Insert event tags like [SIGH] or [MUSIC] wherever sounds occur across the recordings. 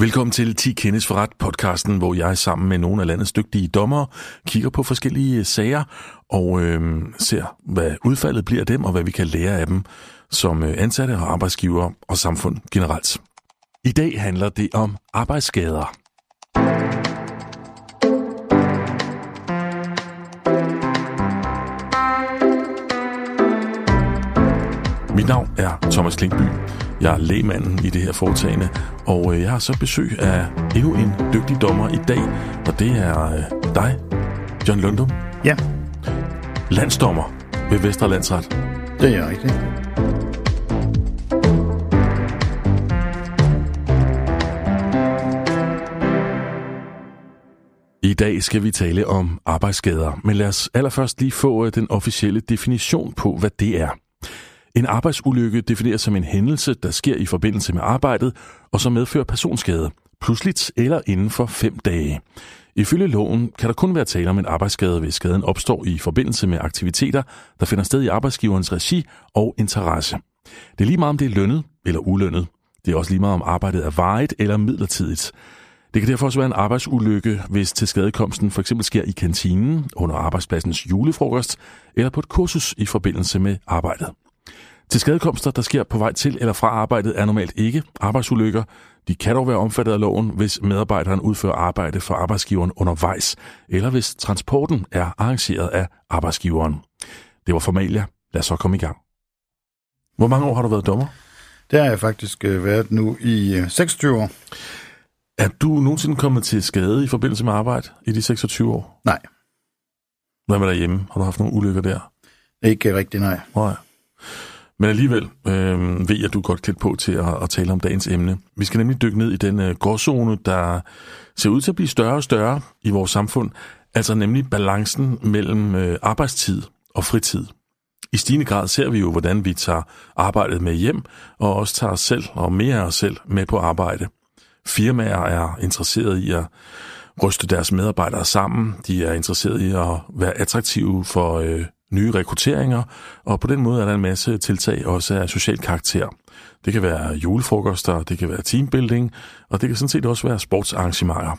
Velkommen til 10 Kendes for Ret podcasten, hvor jeg sammen med nogle af landets dygtige dommere kigger på forskellige sager og øh, ser, hvad udfaldet bliver af dem, og hvad vi kan lære af dem som øh, ansatte og arbejdsgivere og samfund generelt. I dag handler det om arbejdsskader. Mit navn er Thomas Klinkby. Jeg er lægmanden i det her foretagende, og øh, jeg har så besøg af endnu en dygtig dommer i dag, og det er øh, dig, John Lundum. Ja, Landsdommer ved Vestre Landsret. det er rigtigt. I dag skal vi tale om arbejdsskader, men lad os allerførst lige få øh, den officielle definition på, hvad det er. En arbejdsulykke defineres som en hændelse, der sker i forbindelse med arbejdet, og som medfører personskade, pludseligt eller inden for fem dage. Ifølge loven kan der kun være tale om en arbejdsskade, hvis skaden opstår i forbindelse med aktiviteter, der finder sted i arbejdsgiverens regi og interesse. Det er lige meget om det er lønnet eller ulønnet. Det er også lige meget om arbejdet er varigt eller midlertidigt. Det kan derfor også være en arbejdsulykke, hvis tilskadekomsten for eksempel sker i kantinen, under arbejdspladsens julefrokost eller på et kursus i forbindelse med arbejdet. Til skadekomster, der sker på vej til eller fra arbejdet, er normalt ikke arbejdsulykker. De kan dog være omfattet af loven, hvis medarbejderen udfører arbejde for arbejdsgiveren undervejs, eller hvis transporten er arrangeret af arbejdsgiveren. Det var formalia. Lad os så komme i gang. Hvor mange år har du været dommer? Det har jeg faktisk øh, været nu i øh, 26 år. Er du nogensinde kommet til skade i forbindelse med arbejde i de 26 år? Nej, Hvad med derhjemme? Har du haft nogle ulykker der? ikke rigtig nej. Nej. Men alligevel øh, ved jeg, at du er godt klædt på til at, at tale om dagens emne. Vi skal nemlig dykke ned i den øh, gråzone, der ser ud til at blive større og større i vores samfund. Altså nemlig balancen mellem øh, arbejdstid og fritid. I stigende grad ser vi jo, hvordan vi tager arbejdet med hjem, og også tager os selv og mere af os selv med på arbejde. Firmaer er interesseret i at ryste deres medarbejdere sammen. De er interesseret i at være attraktive for øh, nye rekrutteringer, og på den måde er der en masse tiltag også af social karakter. Det kan være julefrokoster, det kan være teambuilding, og det kan sådan set også være sportsarrangementer.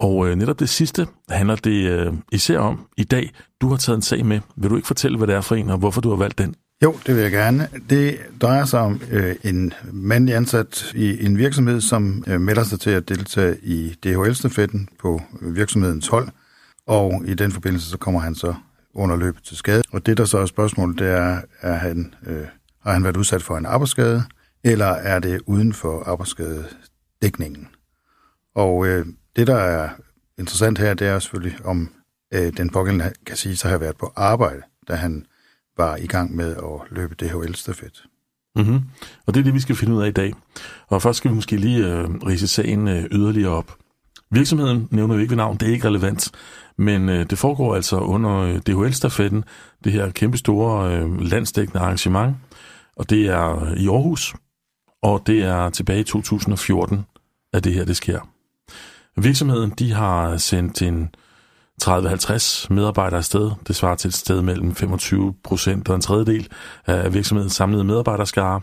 Og øh, netop det sidste handler det øh, især om i dag. Du har taget en sag med. Vil du ikke fortælle, hvad det er for en, og hvorfor du har valgt den? Jo, det vil jeg gerne. Det drejer sig om øh, en mandlig ansat i en virksomhed, som øh, melder sig til at deltage i DHL-stafetten på øh, virksomhedens hold. Og i den forbindelse, så kommer han så under løbet til skade. Og det, der så er spørgsmålet, det er, er han, øh, har han været udsat for en arbejdsskade, eller er det uden for arbejdsskadedækningen? Og øh, det, der er interessant her, det er selvfølgelig, om øh, den pågældende kan sige sig har have været på arbejde, da han var i gang med at løbe DHL-stafet. Mm-hmm. Og det er det, vi skal finde ud af i dag. Og først skal vi måske lige øh, rise sagen øh, yderligere op. Virksomheden nævner vi ikke ved navn, det er ikke relevant, men øh, det foregår altså under øh, DHL-stafetten, det her kæmpestore øh, landsdækkende arrangement, og det er øh, i Aarhus, og det er tilbage i 2014, at det her det sker. Virksomheden de har sendt en 30-50 medarbejdere afsted. Det svarer til et sted mellem 25 procent og en tredjedel af virksomhedens samlede medarbejderskare.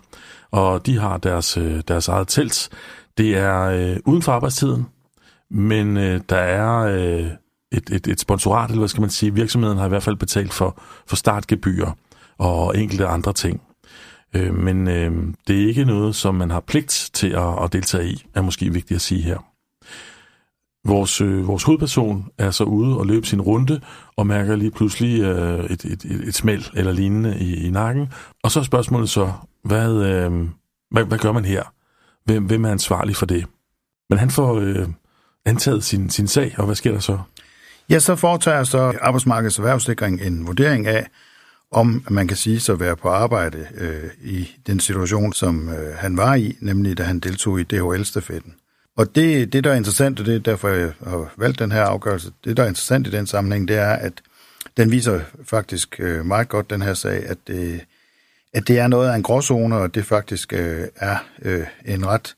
Og de har deres, øh, deres eget telt. Det er øh, uden for arbejdstiden, men øh, der er øh, et, et, et sponsorat, eller hvad skal man sige. Virksomheden har i hvert fald betalt for, for startgebyrer og enkelte andre ting. Øh, men øh, det er ikke noget, som man har pligt til at, at deltage i, er måske vigtigt at sige her. Vores, øh, vores hovedperson er så ude og løber sin runde og mærker lige pludselig øh, et, et, et, et smæld eller lignende i, i nakken. Og så er spørgsmålet så, hvad, øh, hvad, hvad gør man her? Hvem, hvem er ansvarlig for det? Men han får øh, antaget sin, sin sag, og hvad sker der så? Ja, så foretager så Arbejdsmarkedets Erhvervssikring en vurdering af, om man kan sige sig at være på arbejde øh, i den situation, som øh, han var i, nemlig da han deltog i DHL-stafetten. Og det, det, der er interessant, og det er derfor, jeg har valgt den her afgørelse, det, der er interessant i den sammenhæng, det er, at den viser faktisk øh, meget godt, den her sag, at øh, at det er noget af en gråzone, og det faktisk øh, er øh, en ret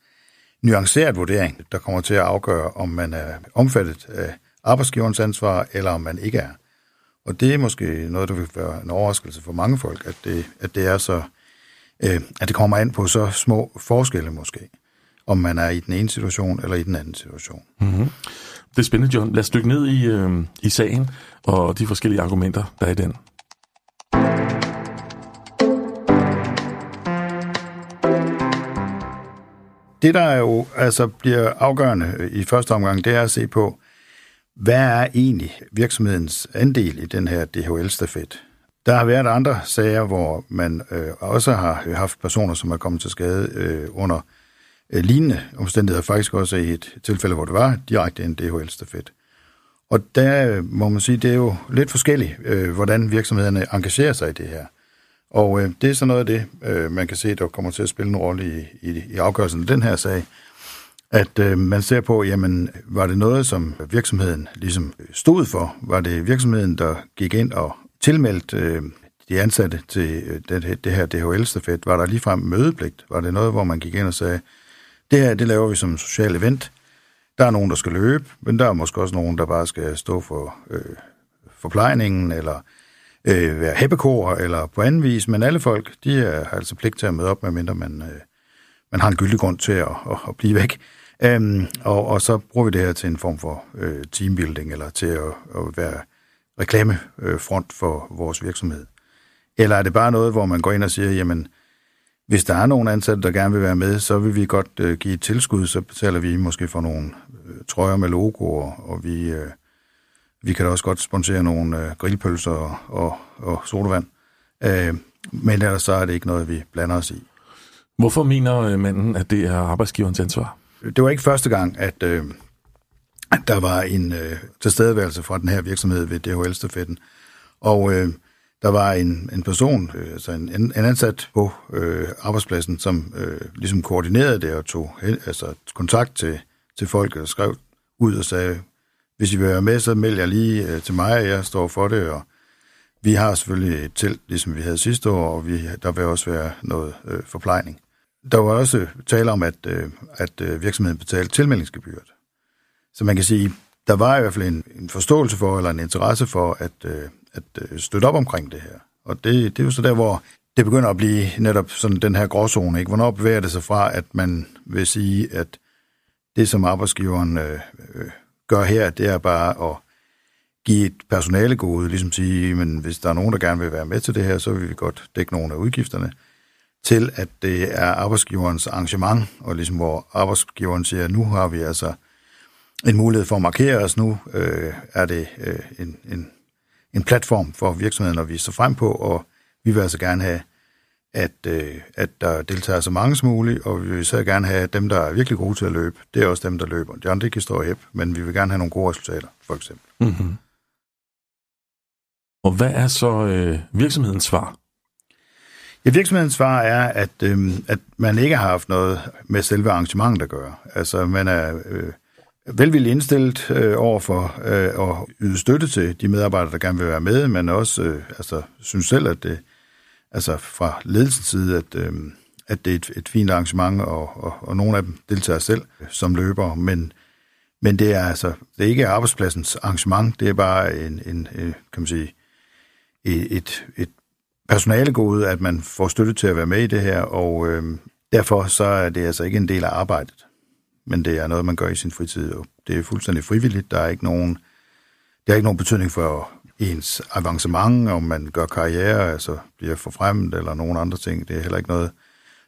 nuanceret vurdering, der kommer til at afgøre, om man er omfattet af arbejdsgiverens ansvar, eller om man ikke er. Og det er måske noget, der vil være en overraskelse for mange folk, at det, at det er så, øh, at det kommer an på så små forskelle måske. om man er i den ene situation eller i den anden situation. Mm-hmm. Det er spændende, John. Lad os dykke ned i, øh, i sagen og de forskellige argumenter, der er i den. Det, der jo altså bliver afgørende øh, i første omgang, det er at se på, hvad er egentlig virksomhedens andel i den her DHL-stafet? Der har været andre sager, hvor man øh, også har haft personer, som er kommet til skade øh, under øh, lignende omstændigheder, faktisk også i et tilfælde, hvor det var direkte en DHL-stafet. Og der øh, må man sige, det er jo lidt forskelligt, øh, hvordan virksomhederne engagerer sig i det her. Og øh, det er så noget af det, øh, man kan se, der kommer til at spille en rolle i, i, i afgørelsen af den her sag. At øh, man ser på, jamen, var det noget, som virksomheden ligesom stod for? Var det virksomheden, der gik ind og tilmeldte øh, de ansatte til øh, det, det her DHL-stafet? Var der ligefrem mødepligt? Var det noget, hvor man gik ind og sagde, det her, det laver vi som en social event. Der er nogen, der skal løbe, men der er måske også nogen, der bare skal stå for øh, forplejningen, eller øh, være heppekor, eller på anden vis. Men alle folk, de har altså pligt til at møde op, medmindre man, øh, man har en gyldig grund til at, at, at blive væk. Øhm, og, og så bruger vi det her til en form for øh, teambuilding, eller til at, at være reklamefront øh, for vores virksomhed. Eller er det bare noget, hvor man går ind og siger, jamen, hvis der er nogen ansatte, der gerne vil være med, så vil vi godt øh, give et tilskud, så betaler vi måske for nogle øh, trøjer med logoer, og vi, øh, vi kan da også godt sponsere nogle øh, grillpølser og, og, og sodavand. Øh, men ellers så er det ikke noget, vi blander os i. Hvorfor mener øh, manden, at det er arbejdsgiverens ansvar? Det var ikke første gang, at, øh, der var en øh, tilstedeværelse fra den her virksomhed ved DHL-stafetten. Og øh, der var en, en person, øh, altså en, en ansat på øh, arbejdspladsen, som øh, ligesom koordinerede det og tog altså, kontakt til, til folk og skrev ud og sagde, hvis I vil være med, så meld jer lige øh, til mig, jeg står for det, og vi har selvfølgelig et telt, ligesom vi havde sidste år, og vi, der vil også være noget øh, forplejning. Der var også tale om, at, øh, at øh, virksomheden betalte tilmeldingsgebyret. Så man kan sige, der var i hvert fald en, en forståelse for, eller en interesse for, at, øh, at øh, støtte op omkring det her. Og det, det er jo så der, hvor det begynder at blive netop sådan den her gråzone. Ikke? Hvornår bevæger det sig fra, at man vil sige, at det, som arbejdsgiveren øh, øh, gør her, det er bare at give et personalegode, ligesom sige, men hvis der er nogen, der gerne vil være med til det her, så vil vi godt dække nogle af udgifterne, til at det er arbejdsgiverens arrangement, og ligesom hvor arbejdsgiveren siger, nu har vi altså en mulighed for at markere os, nu øh, er det øh, en, en en platform for virksomheden at vise sig frem på, og vi vil altså gerne have, at, øh, at der deltager så mange som muligt, og vi vil så gerne have dem, der er virkelig gode til at løbe. Det er også dem, der løber. De andre kan stå og hæppe, men vi vil gerne have nogle gode resultater, for eksempel. Mm-hmm. Og hvad er så øh, virksomhedens svar? Ja, virksomhedens svar er, at, øh, at man ikke har haft noget med selve arrangementet at gøre. Altså, man er... Øh, velvilligt indstillet øh, over for øh, at yde støtte til de medarbejdere, der gerne vil være med, men også øh, altså, synes selv, at det altså fra ledelsens side, at, øh, at det er et, et fint arrangement, og, og, og nogle af dem deltager selv som løbere, men, men det er altså det er ikke arbejdspladsens arrangement, det er bare en, en, en kan man sige, et, et personalegode, at man får støtte til at være med i det her, og øh, derfor så er det altså ikke en del af arbejdet men det er noget, man gør i sin fritid, og det er fuldstændig frivilligt. Der er ikke nogen, det har ikke nogen betydning for ens avancement, om man gør karriere, altså bliver forfremmet eller nogen andre ting. Det er heller ikke noget,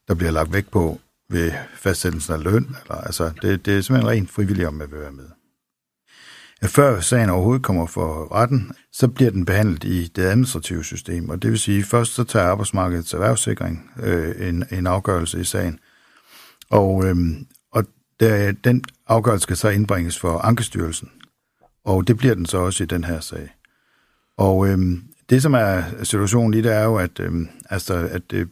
der bliver lagt vægt på ved fastsættelsen af løn. Eller, altså, det, det er simpelthen rent frivilligt, om man vil være med. Før sagen overhovedet kommer for retten, så bliver den behandlet i det administrative system, og det vil sige, først så tager arbejdsmarkedets erhvervssikring øh, en, en afgørelse i sagen, og, øhm, og der, den afgørelse skal så indbringes for Ankestyrelsen, og det bliver den så også i den her sag. Og øh, det, som er situationen i det, er jo, at, øh, altså, at øh,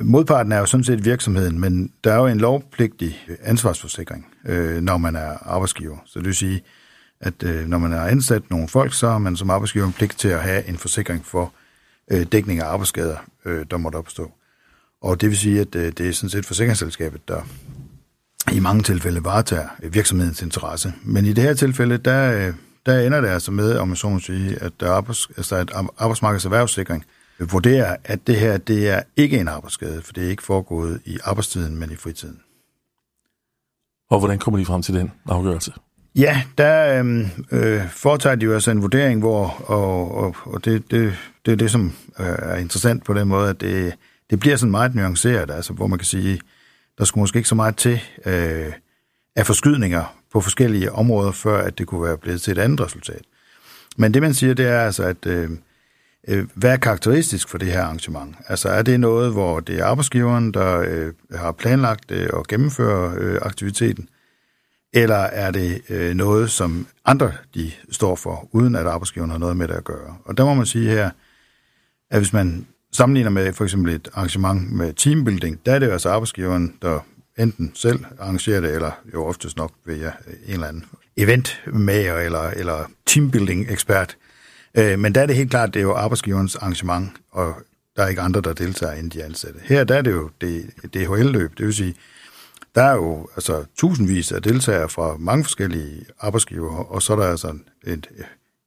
modparten er jo sådan set virksomheden, men der er jo en lovpligtig ansvarsforsikring, øh, når man er arbejdsgiver. Så det vil sige, at øh, når man har ansat nogle folk, så har man som arbejdsgiver en pligt til at have en forsikring for øh, dækning af arbejdsskader, øh, der måtte opstå. Og det vil sige, at øh, det er sådan set forsikringsselskabet, der, i mange tilfælde varetager virksomhedens interesse. Men i det her tilfælde, der, øh, der ender det altså med, om man så må sige, at, der arbejds, altså at arbejdsmarkedets erhvervssikring vurderer, at det her det er ikke en arbejdsskade, for det er ikke foregået i arbejdstiden, men i fritiden. Og hvordan kommer de frem til den afgørelse? Ja, der øh, øh, foretager de jo altså en vurdering, hvor, og, og, og det, det, det er det, som øh, er interessant på den måde, at det, det bliver sådan meget nuanceret, altså hvor man kan sige, der skulle måske ikke så meget til øh, af forskydninger på forskellige områder, før at det kunne være blevet til et andet resultat. Men det, man siger, det er altså, at øh, øh, hvad er karakteristisk for det her arrangement? Altså er det noget, hvor det er arbejdsgiveren, der øh, har planlagt øh, og gennemfører øh, aktiviteten, eller er det øh, noget, som andre de står for, uden at arbejdsgiveren har noget med det at gøre? Og der må man sige her, at hvis man sammenligner med for eksempel et arrangement med teambuilding, der er det jo altså arbejdsgiveren, der enten selv arrangerer det, eller jo oftest nok ved en eller anden eventmager eller, eller teambuilding-ekspert. Øh, men der er det helt klart, det er jo arbejdsgiverens arrangement, og der er ikke andre, der deltager end de ansatte. Her der er det jo det, DHL-løb, det vil sige, der er jo altså tusindvis af deltagere fra mange forskellige arbejdsgiver, og så er der altså en,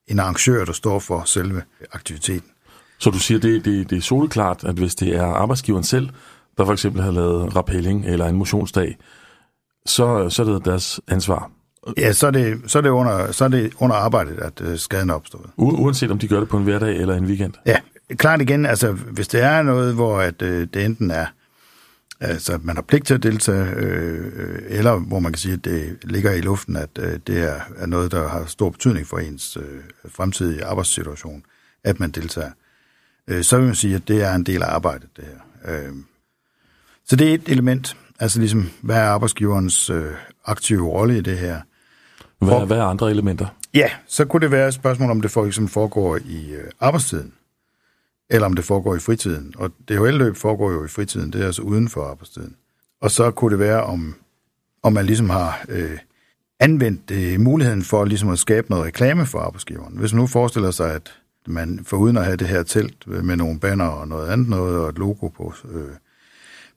en arrangør, der står for selve aktiviteten. Så du siger, det, det, det er soleklart, at hvis det er arbejdsgiveren selv, der for eksempel har lavet rappelling eller en motionsdag, så, så er det deres ansvar. Ja, så er det, så er det, under, så er det under arbejdet, at øh, skaden er opstået. U- uanset om de gør det på en hverdag eller en weekend? Ja, klart igen, altså hvis det er noget, hvor at, øh, det enten er, altså man har pligt til at deltage, øh, eller hvor man kan sige, at det ligger i luften, at øh, det er, er noget, der har stor betydning for ens øh, fremtidige arbejdssituation, at man deltager, øh, så vil man sige, at det er en del af arbejdet, det her. Øh, så det er et element, altså ligesom, hvad er arbejdsgiverens øh, aktive rolle i det her? Hvad, hvad er andre elementer? Ja, så kunne det være et spørgsmål, om det for eksempel foregår i øh, arbejdstiden, eller om det foregår i fritiden. Og DHL-løb foregår jo i fritiden, det er altså uden for arbejdstiden. Og så kunne det være, om, om man ligesom har øh, anvendt øh, muligheden for ligesom at skabe noget reklame for arbejdsgiveren. Hvis man nu forestiller sig, at man for uden at have det her telt med nogle banner og noget andet noget, og et logo på, øh,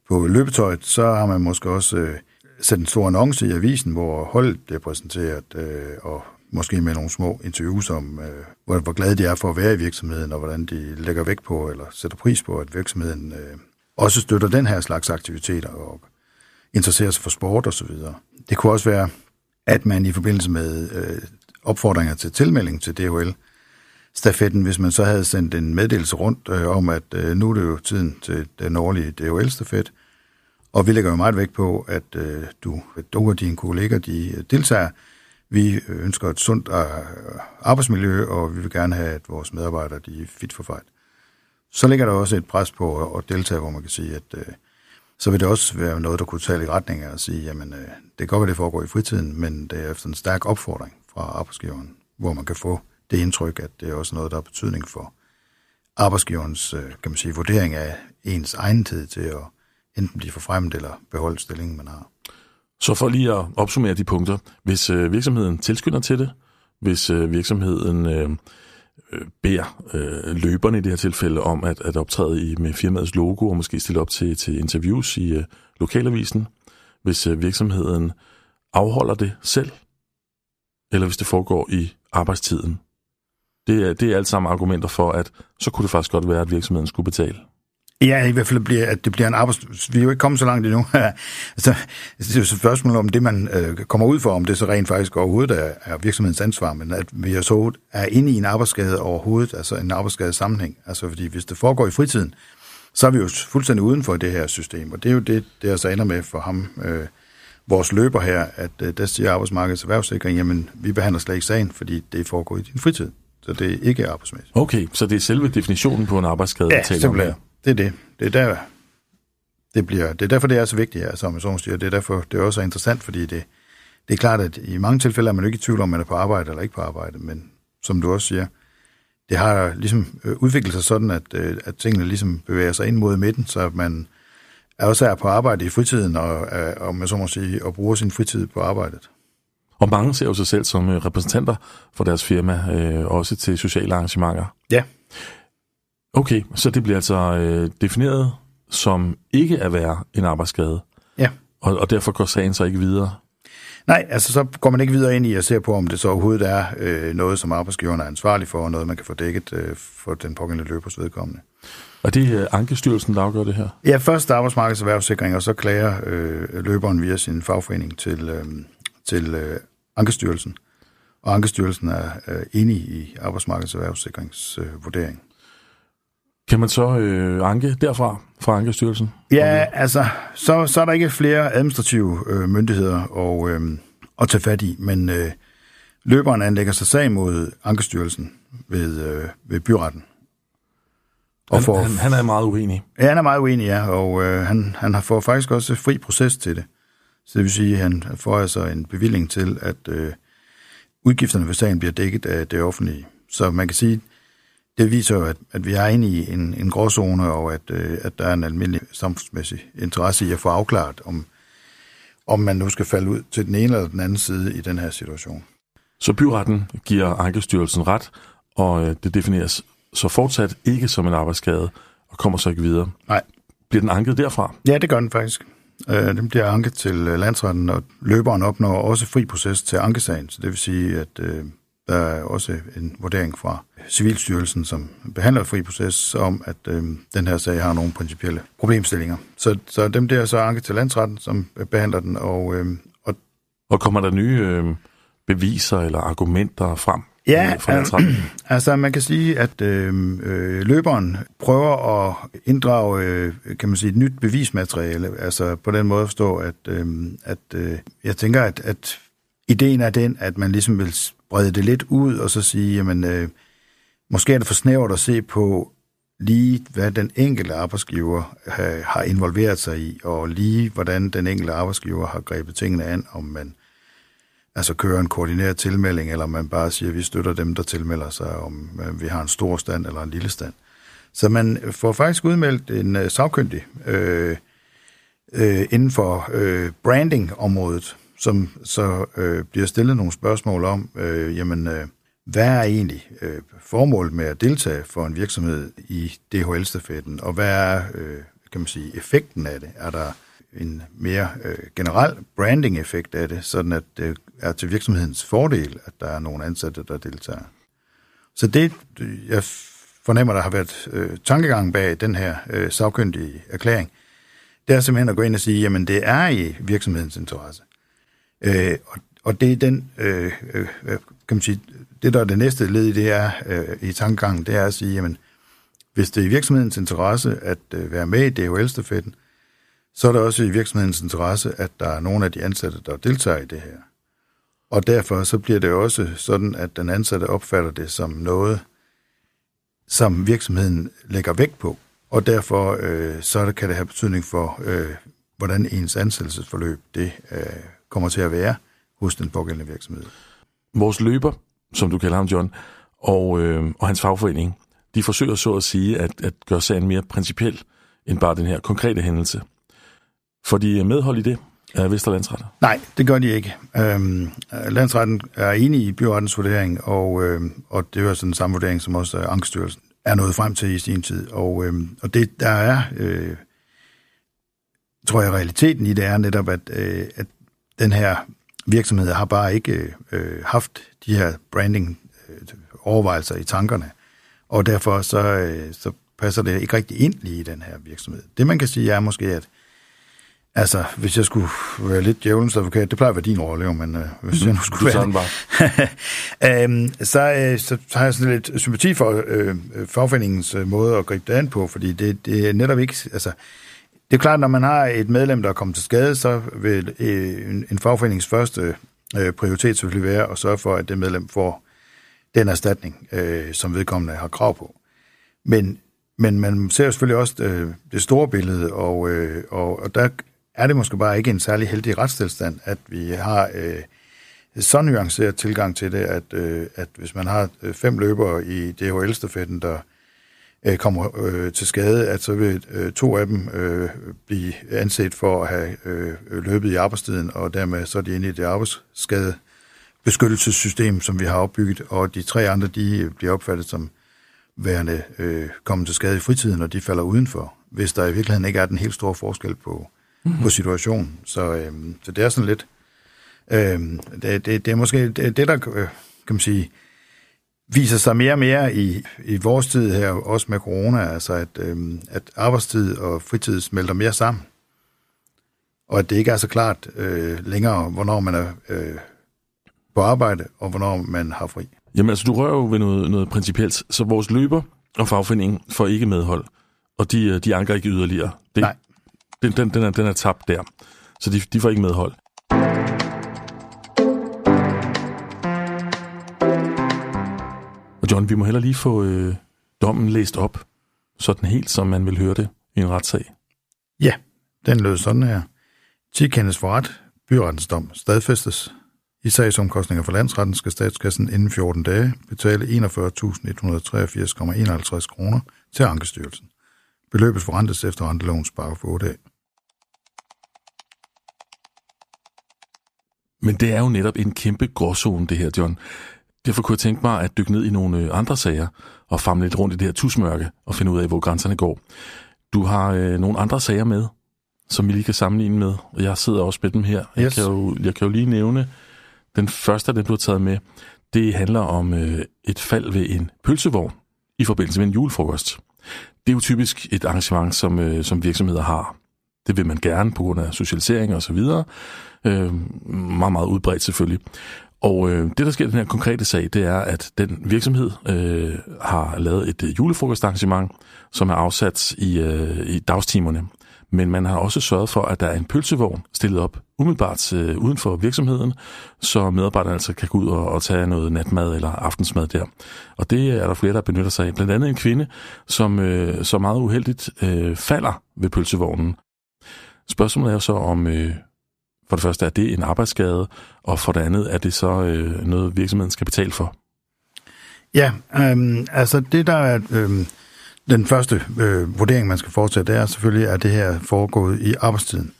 på løbetøjet, så har man måske også øh, sat en stor annonce i avisen, hvor holdet bliver præsenteret, øh, og måske med nogle små interviews om, øh, hvor, hvor glade de er for at være i virksomheden, og hvordan de lægger vægt på, eller sætter pris på, at virksomheden øh, også støtter den her slags aktiviteter, og interesserer sig for sport osv. Det kunne også være, at man i forbindelse med øh, opfordringer til tilmelding til DHL, stafetten, hvis man så havde sendt en meddelelse rundt øh, om, at øh, nu er det jo tiden til den årlige DHL-stafet, og vi lægger jo meget vægt på, at øh, du, du og dine kolleger, de øh, deltager. Vi øh, ønsker et sundt øh, arbejdsmiljø, og vi vil gerne have, at vores medarbejdere de er fit for fight. Så ligger der også et pres på at deltage, hvor man kan sige, at øh, så vil det også være noget, der kunne tale i retning af at sige, jamen øh, det kan godt være, det foregår i fritiden, men det er efter en stærk opfordring fra arbejdsgiveren, hvor man kan få det indtryk, at det er også noget, der har betydning for arbejdsgiverens øh, kan man sige, vurdering af ens egen tid til at enten blive forfremmet eller beholde stillingen, man har. Så for lige at opsummere de punkter. Hvis øh, virksomheden tilskynder til det, hvis øh, virksomheden øh, øh, beder øh, løberne i det her tilfælde om at, at optræde i, med firmaets logo og måske stille op til, til interviews i øh, lokalavisen, hvis øh, virksomheden afholder det selv, eller hvis det foregår i arbejdstiden. Det er, det er alt sammen argumenter for, at så kunne det faktisk godt være, at virksomheden skulle betale. Ja, i hvert fald, bliver, at det bliver en arbejds... Vi er jo ikke kommet så langt endnu. [LAUGHS] altså, det er jo et spørgsmål om det, man øh, kommer ud for, om det så rent faktisk overhovedet er, er virksomhedens ansvar, men at vi er så er inde i en arbejdsskade overhovedet, altså en arbejdsskade sammenhæng. Altså, fordi hvis det foregår i fritiden, så er vi jo fuldstændig uden for det her system, og det er jo det, det så ender med for ham, øh, vores løber her, at øh, der siger arbejdsmarkedets erhvervssikring, jamen, vi behandler slet ikke sagen, fordi det foregår i din fritid. Så det er ikke arbejdsmæssigt. Okay, så det er selve definitionen på en arbejdsskade, ja, vi taler om her. Det er det. Det er der, det bliver, det er derfor, det er så vigtigt, altså, som så siger. Det er derfor, det er også interessant, fordi det, det er klart, at i mange tilfælde er man ikke i tvivl om, man er på arbejde eller ikke på arbejde, men som du også siger, det har ligesom øh, udviklet sig sådan, at, øh, at tingene ligesom bevæger sig ind mod midten, så man er også er på arbejde i fritiden, og, og man så må sige, og bruger sin fritid på arbejdet. Og mange ser jo sig selv som øh, repræsentanter for deres firma, øh, også til sociale arrangementer. Ja. Okay, så det bliver altså øh, defineret som ikke at være en arbejdsskade. Ja. Og, og derfor går sagen så ikke videre? Nej, altså så går man ikke videre ind i at se på, om det så overhovedet er øh, noget, som arbejdsgiveren er ansvarlig for, og noget, man kan få dækket øh, for den pågældende løbers vedkommende. Og det er Ankestyrelsen, der afgør det her? Ja, først og erhvervssikring, og så klager øh, løberen via sin fagforening til, øh, til øh, Ankestyrelsen. Og Ankestyrelsen er øh, enig i arbejdsmarkedets erhvervssikrings øh, vurdering. Kan man så øh, anke derfra, fra Ankestyrelsen? Ja, altså, så, så er der ikke flere administrative øh, myndigheder og, øh, at tage fat i, men øh, løberen anlægger sig sag mod Ankestyrelsen ved, øh, ved byretten. Og han, for, han, han er meget uenig. Ja, han er meget uenig, ja, og øh, han, han har fået faktisk også fri proces til det. Så det vil sige, at han får altså en bevilling til, at øh, udgifterne ved sagen bliver dækket af det offentlige. Så man kan sige, det viser jo, at, at vi er inde i en, en gråzone, og at, øh, at der er en almindelig samfundsmæssig interesse i at få afklaret, om, om man nu skal falde ud til den ene eller den anden side i den her situation. Så byretten giver Ankestyrelsen ret, og øh, det defineres så fortsat ikke som en arbejdsskade, og kommer så ikke videre. Nej. Bliver den anket derfra? Ja, det gør den faktisk. Øh, den bliver anket til øh, landsretten, og løberen opnår også fri proces til ankesagen. Så det vil sige, at øh, der er også en vurdering fra Civilstyrelsen, som behandler fri proces, om at øh, den her sag har nogle principielle problemstillinger. Så, så dem der så anket til landsretten, som øh, behandler den. Og, øh, og, og kommer der nye øh, beviser eller argumenter frem? Ja, øh, [CLEARS THROAT] altså man kan sige, at øh, øh, løberen prøver at inddrage, øh, kan man sige, et nyt bevismateriale. Altså på den måde at forstå, at, øh, at øh, jeg tænker, at, at ideen er den, at man ligesom vil brede det lidt ud og så sige, jamen øh, måske er det for snævert at se på lige, hvad den enkelte arbejdsgiver har, har involveret sig i, og lige, hvordan den enkelte arbejdsgiver har grebet tingene an, om man altså kører en koordineret tilmelding, eller man bare siger, at vi støtter dem, der tilmelder sig, om øh, vi har en stor stand eller en lille stand. Så man får faktisk udmeldt en uh, sagkyndig øh, øh, inden for øh, branding-området, som så øh, bliver stillet nogle spørgsmål om, øh, jamen, øh, hvad er egentlig øh, formålet med at deltage for en virksomhed i DHL-stafetten, og hvad er, øh, kan man sige, effekten af det? Er der en mere øh, generel branding-effekt af det, sådan at det er til virksomhedens fordel, at der er nogle ansatte, der deltager. Så det, jeg fornemmer, der har været øh, tankegang bag den her øh, sagkyndige erklæring, det er simpelthen at gå ind og sige, jamen det er i virksomhedens interesse. Øh, og, og det er den, øh, øh, øh kan man sige, det der er det næste led i det er, øh, i tankegangen, det er at sige, jamen hvis det er i virksomhedens interesse at øh, være med i DHL-stafetten, så er det også i virksomhedens interesse, at der er nogle af de ansatte, der deltager i det her. Og derfor så bliver det også sådan, at den ansatte opfatter det som noget, som virksomheden lægger vægt på. Og derfor øh, så kan det have betydning for, øh, hvordan ens ansættelsesforløb det øh, kommer til at være hos den pågældende virksomhed. Vores løber, som du kalder ham, John, og, øh, og hans fagforening, de forsøger så at sige at, at gøre sagen mere principiel end bare den her konkrete hændelse. Får de øh, medhold i det af Vesterlandsret? Nej, det gør de ikke. Øhm, øh, landsretten er enig i byrettens vurdering, og, øhm, og det er sådan altså en samme vurdering, som også øh, Angststyrelsen er nået frem til i sin tid. Og, øhm, og det, der er, øh, tror jeg, realiteten i det er netop, at, øh, at den her virksomhed har bare ikke øh, haft de her branding overvejelser i tankerne, og derfor så, øh, så passer det ikke rigtig ind lige i den her virksomhed. Det man kan sige er måske, at Altså, hvis jeg skulle være lidt djævelens advokat, det plejer at være din rolle, men øh, hvis mm, jeg nu skulle være bare. [LAUGHS] øhm, så, øh, så har jeg sådan lidt sympati for øh, fagforeningens øh, måde at gribe det an på, fordi det, det er netop ikke... Altså, det er klart, når man har et medlem, der er kommet til skade, så vil øh, en, en fagforenings første øh, prioritet selvfølgelig være at sørge for, at det medlem får den erstatning, øh, som vedkommende har krav på. Men, men man ser selvfølgelig også øh, det store billede, og, øh, og, og der er det måske bare ikke en særlig heldig retstilstand, at vi har øh, så nuanceret tilgang til det, at, øh, at hvis man har øh, fem løbere i DHL-stafetten, der øh, kommer øh, til skade, at så vil øh, to af dem øh, blive anset for at have øh, løbet i arbejdstiden, og dermed så er de inde i det arbejdsskade beskyttelsessystem, som vi har opbygget, og de tre andre, de bliver opfattet som værende øh, kommet til skade i fritiden, og de falder udenfor, hvis der i virkeligheden ikke er den helt store forskel på, mm-hmm. på situationen. Så, øh, så det er sådan lidt Øh, det, det, det er måske det, det der, øh, kan man sige, viser sig mere og mere i, i vores tid her, også med corona, altså at, øh, at arbejdstid og fritid smelter mere sammen. Og at det ikke er så klart øh, længere, hvornår man er øh, på arbejde, og hvornår man har fri. Jamen altså, du rører jo ved noget, noget principielt. Så vores løber og fagforening får ikke medhold, og de, øh, de anker ikke yderligere. Det, Nej. Den, den, den, er, den er tabt der. Så de, de får ikke medhold. Og John, vi må heller lige få øh, dommen læst op, sådan helt som man vil høre det i en retssag. Ja, den lød sådan her. 10 for ret. Byrettens dom stadfæstes. I sagsomkostninger for landsretten skal statskassen inden 14 dage betale 41.183,51 kroner til Ankestyrelsen. Beløbet forrentes efter rentelovens paragraf 8a. Men det er jo netop en kæmpe gråzone, det her, John. Derfor kunne jeg tænke mig at dykke ned i nogle øh, andre sager og famle lidt rundt i det her tusmørke og finde ud af, hvor grænserne går. Du har øh, nogle andre sager med, som vi lige kan sammenligne med, og jeg sidder også med dem her. Jeg, Yes. kan, jo, jeg kan jo lige nævne, den første af dem, du har taget med, det handler om øh, et fald ved en pølsevogn i forbindelse med en julefrokost. Det er jo typisk et arrangement, som, øh, som virksomheder har. Det vil man gerne på grund af socialisering og så videre. Øh, meget, meget udbredt selvfølgelig. Og øh, det, der sker i den her konkrete sag, det er, at den virksomhed øh, har lavet et øh, julefrokostarrangement, som er afsat i, øh, i dagstimerne. Men man har også sørget for, at der er en pølsevogn stillet op umiddelbart øh, uden for virksomheden, så medarbejderne altså kan gå ud og, og tage noget natmad eller aftensmad der. Og det er der flere, der benytter sig af. Blandt andet en kvinde, som øh, så meget uheldigt øh, falder ved pølsevognen. Spørgsmålet er så om, øh, for det første er det en arbejdsskade, og for det andet er det så øh, noget, virksomheden skal betale for. Ja, øh, altså det der er Øh den første øh, vurdering, man skal foretage, det er selvfølgelig, at det her er foregået i arbejdstiden.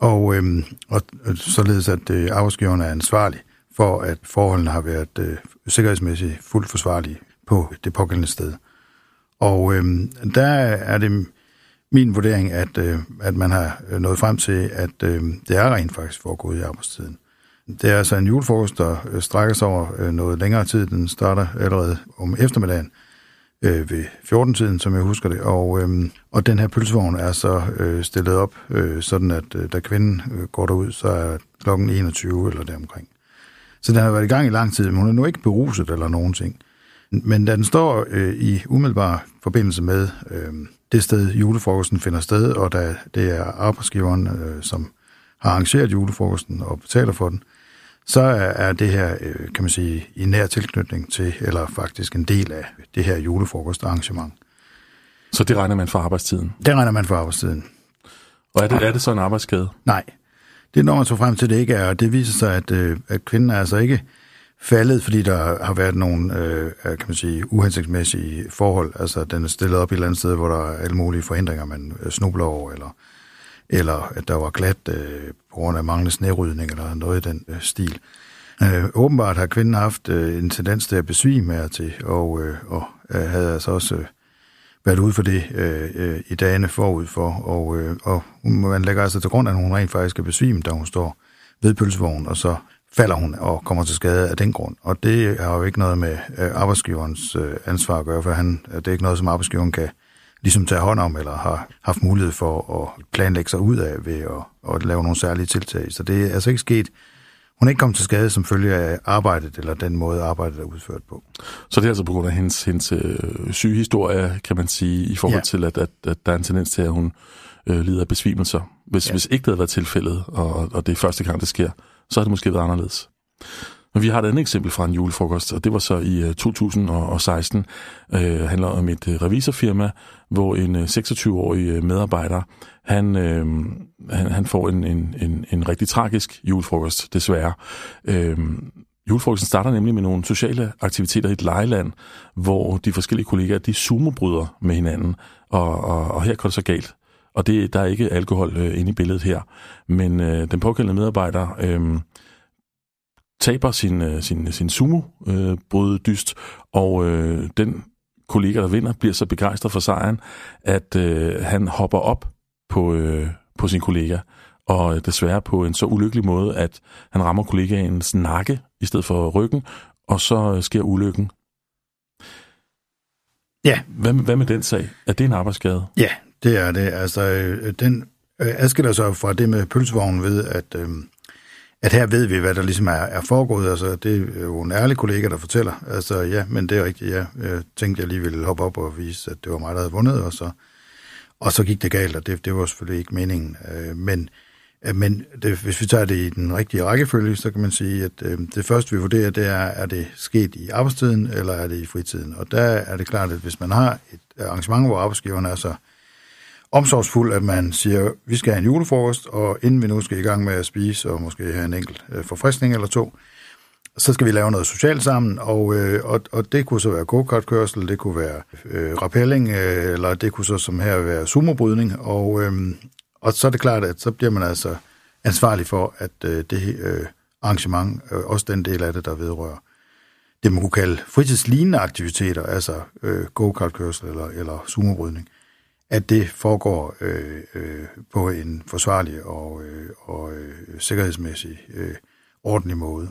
Og, øhm, øh, og således, at øh, arbejdsgiveren er ansvarlig for, at forholdene har været øh, sikkerhedsmæssigt fuldt forsvarlige på det pågældende sted. Og øh, der er det min vurdering, at, øh, at man har øh, nået frem til, at øh, det er rent faktisk foregået i arbejdstiden. Det er altså en julefrokost, der øh, strækker sig over øh, noget længere tid. Den starter allerede om eftermiddagen øh, ved 14-tiden, som jeg husker det. Og, øh, og den her pølsevogn er så øh, stillet op, øh, sådan at øh, da kvinden øh, går derud, så er klokken 21 eller deromkring. Så den har været i gang i lang tid, men hun er nu ikke beruset eller nogen ting. Men da den står øh, i umiddelbar forbindelse med øh, det sted, julefrokosten finder sted, og da det er arbejdsgiveren, øh, som har arrangeret julefrokosten og betaler for den, så er, det her, øh, kan man sige, i nær tilknytning til, eller faktisk en del af det her julefrokostarrangement. Så det regner man for arbejdstiden. Det regner man for arbejdstiden. Og er det, er det så en arbejdsskade? Nej, det når man så frem til, det ikke er, og det viser sig, at, øh, at kvinden er altså ikke faldet, fordi der har været nogle, øh, kan man sige, uhensigtsmæssige forhold. Altså, den er stillet op et eller andet sted, hvor der er alle mulige forhindringer, man øh, snubler over, eller, eller at der var glat øh, på grund af manglende snerydning, eller noget i den øh, stil. Øh, åbenbart har kvinden haft øh, en tendens til at besvime og til, og, øh, og øh, havde altså også øh, været ude for det øh, øh, i dagene forud for, og, øh, og man lægger altså til grund, at hun rent faktisk er besvimet, da hun står ved pølsevognen, og så falder hun og kommer til skade af den grund. Og det har jo ikke noget med øh, arbejdsgiverens øh, ansvar at gøre, for han, det er ikke noget, som arbejdsgiveren kan ligesom tage hånd om, eller har haft mulighed for at planlægge sig ud af ved at, at lave nogle særlige tiltag. Så det er altså ikke sket. Hun er ikke kommet til skade som følge af arbejdet, eller den måde arbejdet er udført på. Så det er altså på grund af hendes, hendes øh, sygehistorie, kan man sige, i forhold Ja. til, at, at, at der er en tendens til, at hun øh, lider af besvimelser. Hvis, ja. hvis ikke det havde været tilfældet, og, og det er første gang, det sker, så havde det måske været anderledes. Men vi har et andet eksempel fra en julefrokost, og det var så i øh, 2016. Øh, handler om et øh, revisorfirma, hvor en øh, 26-årig øh, medarbejder, han, øh, han, han får en, en, en, en rigtig tragisk julefrokost, desværre. Øh, Julefrokosten starter nemlig med nogle sociale aktiviteter i et lejeland, hvor de forskellige kollegaer, de sumobryder med hinanden, og, og, og her går det så galt. Og det, der er ikke alkohol øh, inde i billedet her, men øh, den pågældende medarbejder øh, taber sin, øh, sin, sin sumo-brøddyst, og øh, den kollega, der vinder, bliver så begejstret for sejren, at øh, han hopper op på, øh, på sin kollega, og øh, desværre på en så ulykkelig måde, at han rammer kollegaens nakke i stedet for ryggen, og så øh, sker ulykken. Ja. Hvad, hvad med den sag? Er det en arbejdsskade? Ja, det er det. Altså, øh, den øh, adskiller sig fra det med pølsevognen ved, at, øh, at her ved vi, hvad der ligesom er, er foregået. Altså, det er jo en ærlig kollega, der fortæller. Altså, ja, men det er rigtigt, ja. Jeg tænkte, jeg lige ville hoppe op og vise, at det var mig, der havde vundet, og så, og så gik det galt, og det, det var selvfølgelig ikke meningen. Øh, men øh, men det, hvis vi tager det i den rigtige rækkefølge, så kan man sige, at øh, det første, vi vurderer, det er, er det sket i arbejdstiden, eller er det i fritiden? Og der er det klart, at hvis man har et arrangement, hvor arbejdsgiveren er så omsorgsfuld, at man siger, vi skal have en julefrokost, og inden vi nu skal i gang med at spise, og måske have en enkelt øh, forfriskning eller to, så skal vi lave noget socialt sammen, og, øh, og, og det kunne så være go-kart-kørsel, det kunne være øh, rappelling, øh, eller det kunne så som her være sumobrydning, og, øh, og så er det klart, at så bliver man altså ansvarlig for, at øh, det øh, arrangement, øh, også den del af det, der vedrører det, man kunne kalde fritidslignende aktiviteter, altså øh, go-kart-kørsel eller, eller sumobrydning, at det foregår øh, øh, på en forsvarlig og, øh, og øh, sikkerhedsmæssig øh, ordentlig måde.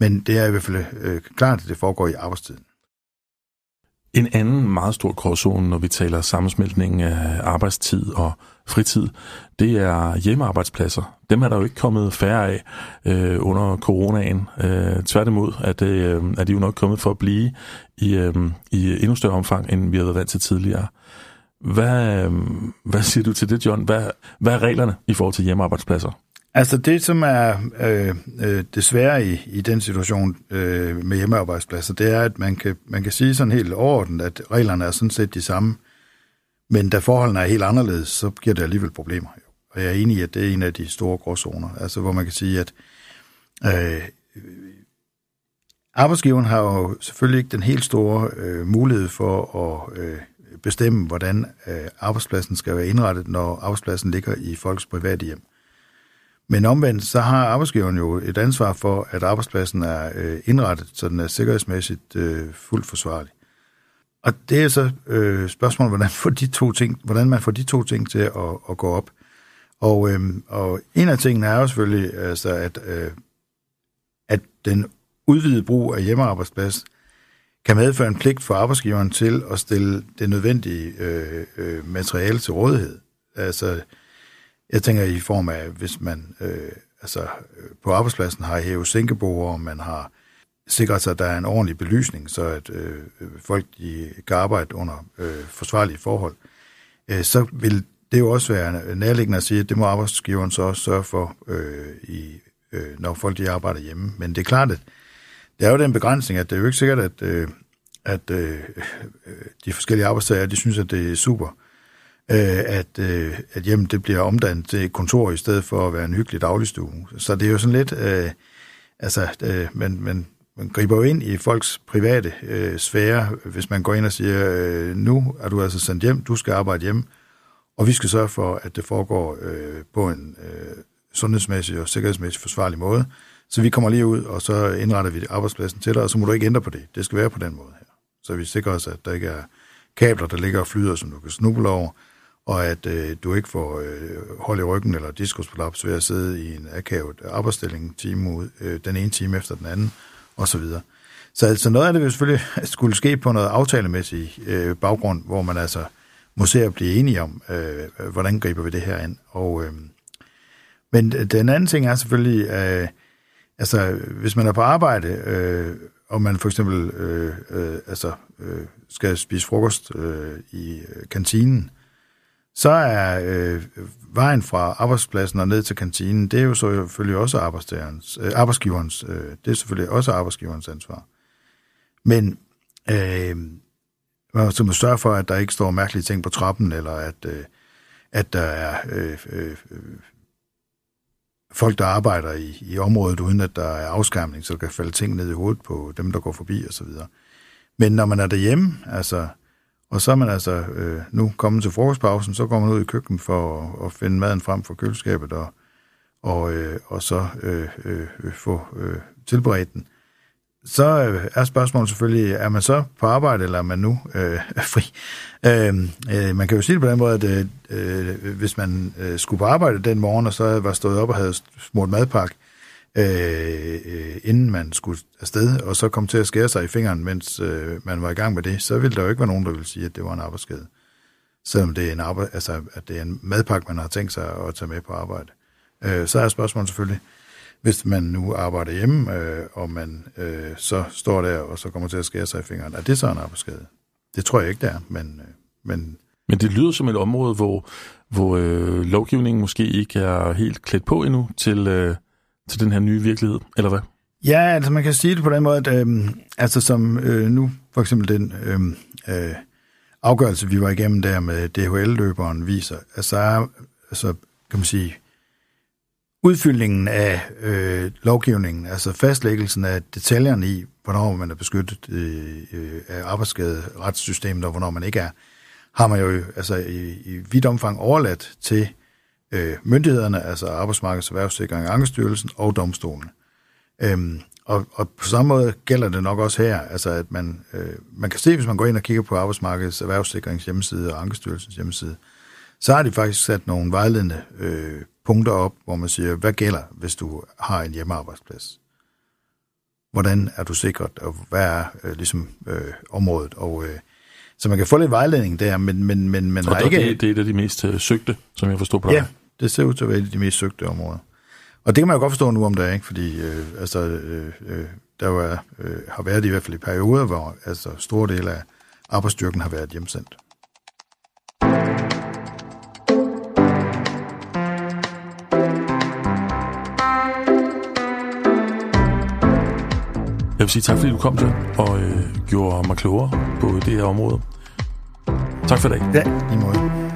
Men det er i hvert fald øh, klart, at det foregår i arbejdstiden. En anden meget stor gråzone, når vi taler sammensmeltning af arbejdstid og fritid, det er hjemmearbejdspladser. Dem er der jo ikke kommet færre af øh, under coronaen. Øh, tværtimod er, det, øh, er de jo nok kommet for at blive i, øh, i endnu større omfang, end vi har været vant til tidligere. Øh, Øhm, hvad siger du til det, John? Hvad, hvad er reglerne i forhold til hjemmearbejdspladser? Altså det, som er øh, øh, desværre i, i den situation øh, med hjemmearbejdspladser, det er, at man kan, man kan sige sådan helt overordnet, at reglerne er sådan set de samme, men da forholdene er helt anderledes, så giver det alligevel problemer. Og jeg er enig i, at det er en af de store gråzoner, altså hvor man kan sige, at øh, arbejdsgiveren har jo selvfølgelig ikke den helt store øh, mulighed for at øh, bestemme, hvordan øh, arbejdspladsen skal være indrettet, når arbejdspladsen ligger i folks private hjem. Men omvendt, så har arbejdsgiveren jo et ansvar for, at arbejdspladsen er øh, indrettet, så den er sikkerhedsmæssigt øh, fuldt forsvarlig. Og det er så øh, spørgsmålet, hvordan, får de to ting, hvordan man får de to ting til at, at gå op. Og, øh, og en af tingene er jo selvfølgelig, altså, at, øh, at den udvidede brug af hjemmearbejdsplads kan medføre en pligt for arbejdsgiveren til at stille det nødvendige øh, øh, materiale til rådighed. Altså, jeg tænker i form af, hvis man øh, altså, øh, på arbejdspladsen har hævet sænkebord, og man har sikret sig, at der er en ordentlig belysning, så at øh, øh, folk de kan arbejde under øh, forsvarlige forhold, øh, så vil det jo også være nærliggende at sige, at det må arbejdsgiveren så også sørge for, øh, i, øh, når folk de arbejder hjemme. Men det er klart, at det er jo den begrænsning, at det er jo ikke sikkert, at, øh, at øh, øh de forskellige arbejdstager, de synes, at det er super, øh, at, øh, at hjemmet det bliver omdannet til et kontor i stedet for at være en hyggelig dagligstue. Så det er jo sådan lidt, øh, altså, øh, men, man, man griber jo ind i folks private øh, sfære, hvis man går ind og siger, øh, nu er du altså sendt hjem, du skal arbejde hjem, og vi skal sørge for, at det foregår øh, på en øh, sundhedsmæssig og sikkerhedsmæssig forsvarlig måde. Så vi kommer lige ud, og så indretter vi arbejdspladsen til dig, og så må du ikke ændre på det. Det skal være på den måde her. Så vi sikrer os, at der ikke er kabler, der ligger og flyder, som du kan snuble over, og at øh, du ikke får øh, hold i ryggen eller diskusprolaps ved at sidde i en akavet arbejdsstilling time ud, øh, den ene time efter den anden, og så videre. Så altså noget af det vil selvfølgelig [LAUGHS] skulle ske på noget aftalemæssig øh, baggrund, hvor man altså må se at blive enige om, øh, hvordan griber vi det her ind. Og, øh, men den anden ting er selvfølgelig, øh, altså hvis man er på arbejde, øh, og man for eksempel øh, øh, altså, øh, skal spise frokost øh, i kantinen, så er øh, vejen fra arbejdspladsen og ned til kantinen, det er jo selvfølgelig også arbejdstagerens, øh, arbejdsgiverens, øh, det er selvfølgelig også arbejdsgiverens ansvar. Men øh, man må sørge for, at der ikke står mærkelige ting på trappen, eller at, øh, at der er øh, øh, folk, der arbejder i, i området, uden at der er afskærmning, så der kan falde ting ned i hovedet på dem, der går forbi osv. Men når man er derhjemme, altså og så er man altså øh, nu kommet til frokostpausen, så går man ud i køkkenet for at, at finde maden frem fra køleskabet og, og, øh, og så øh, øh, øh få øh, tilberedt den så øh, er spørgsmålet selvfølgelig, er man så på arbejde, eller er man nu øh, [LAUGHS] fri? Øh, øh, man kan jo sige det på den måde, at øh, hvis man øh, skulle på arbejde den morgen, og så var stået op og havde smurt madpakke, øh, øh, inden man skulle afsted, og så kom til at skære sig i fingeren, mens øh, man var i gang med det, så ville der jo ikke være nogen, der ville sige, at det var en arbejdsskade. Selvom det er en, arbejde, altså, at det er en madpakke, man har tænkt sig at tage med på arbejde. Øh, så er spørgsmålet selvfølgelig, hvis man nu arbejder hjemme, øh, og man øh, så står der, og så kommer til at skære sig i fingeren, er det så en arbejdsskade? Det tror jeg ikke, det er, men... Øh, men men det lyder som et område, hvor, hvor øh, lovgivningen måske ikke er helt klædt på endnu til, øh, til den her nye virkelighed, eller hvad? Ja, altså man kan sige det på den måde, at øh, altså som øh, nu for eksempel den øh, øh, afgørelse, vi var igennem der med DHL-løberen viser, altså, altså kan man sige, udfyldningen af øh, lovgivningen, altså fastlæggelsen af detaljerne i, hvornår man er beskyttet øh, øh, af arbejdsskaderetssystemet, og hvornår man ikke er, har man jo altså i, i vidt omfang overladt til øh, myndighederne, altså Arbejdsmarkedets Erhvervssikring, Ankestyrelsen og domstolen. Øhm, og, og på samme måde gælder det nok også her, altså at man, øh, man kan se, hvis man går ind og kigger på Arbejdsmarkedets Erhvervssikrings hjemmeside og Ankestyrelsens hjemmeside, så har de faktisk sat nogle vejledende øh, punkter op, hvor man siger, hvad gælder, hvis du har en hjemmearbejdsplads? Hvordan er du sikret, og hvad er øh, ligesom øh, området? Og, øh, så man kan få lidt vejledning der, men, men, men man og har ikke... Det, det er et af de mest øh, søgte, som jeg forstår på dig. Ja, det ser ud til at være et af de mest søgte områder. Og det kan man jo godt forstå nu om dagen, ikke? fordi øh, altså, øh, øh, der var, øh, har været i hvert fald i perioder, hvor altså, store dele af arbejdsstyrken har været hjemsendt. Jeg vil sige tak, fordi du kom til og øh, gjorde mig klogere på det her område. Tak for i dag. Ja, i måde.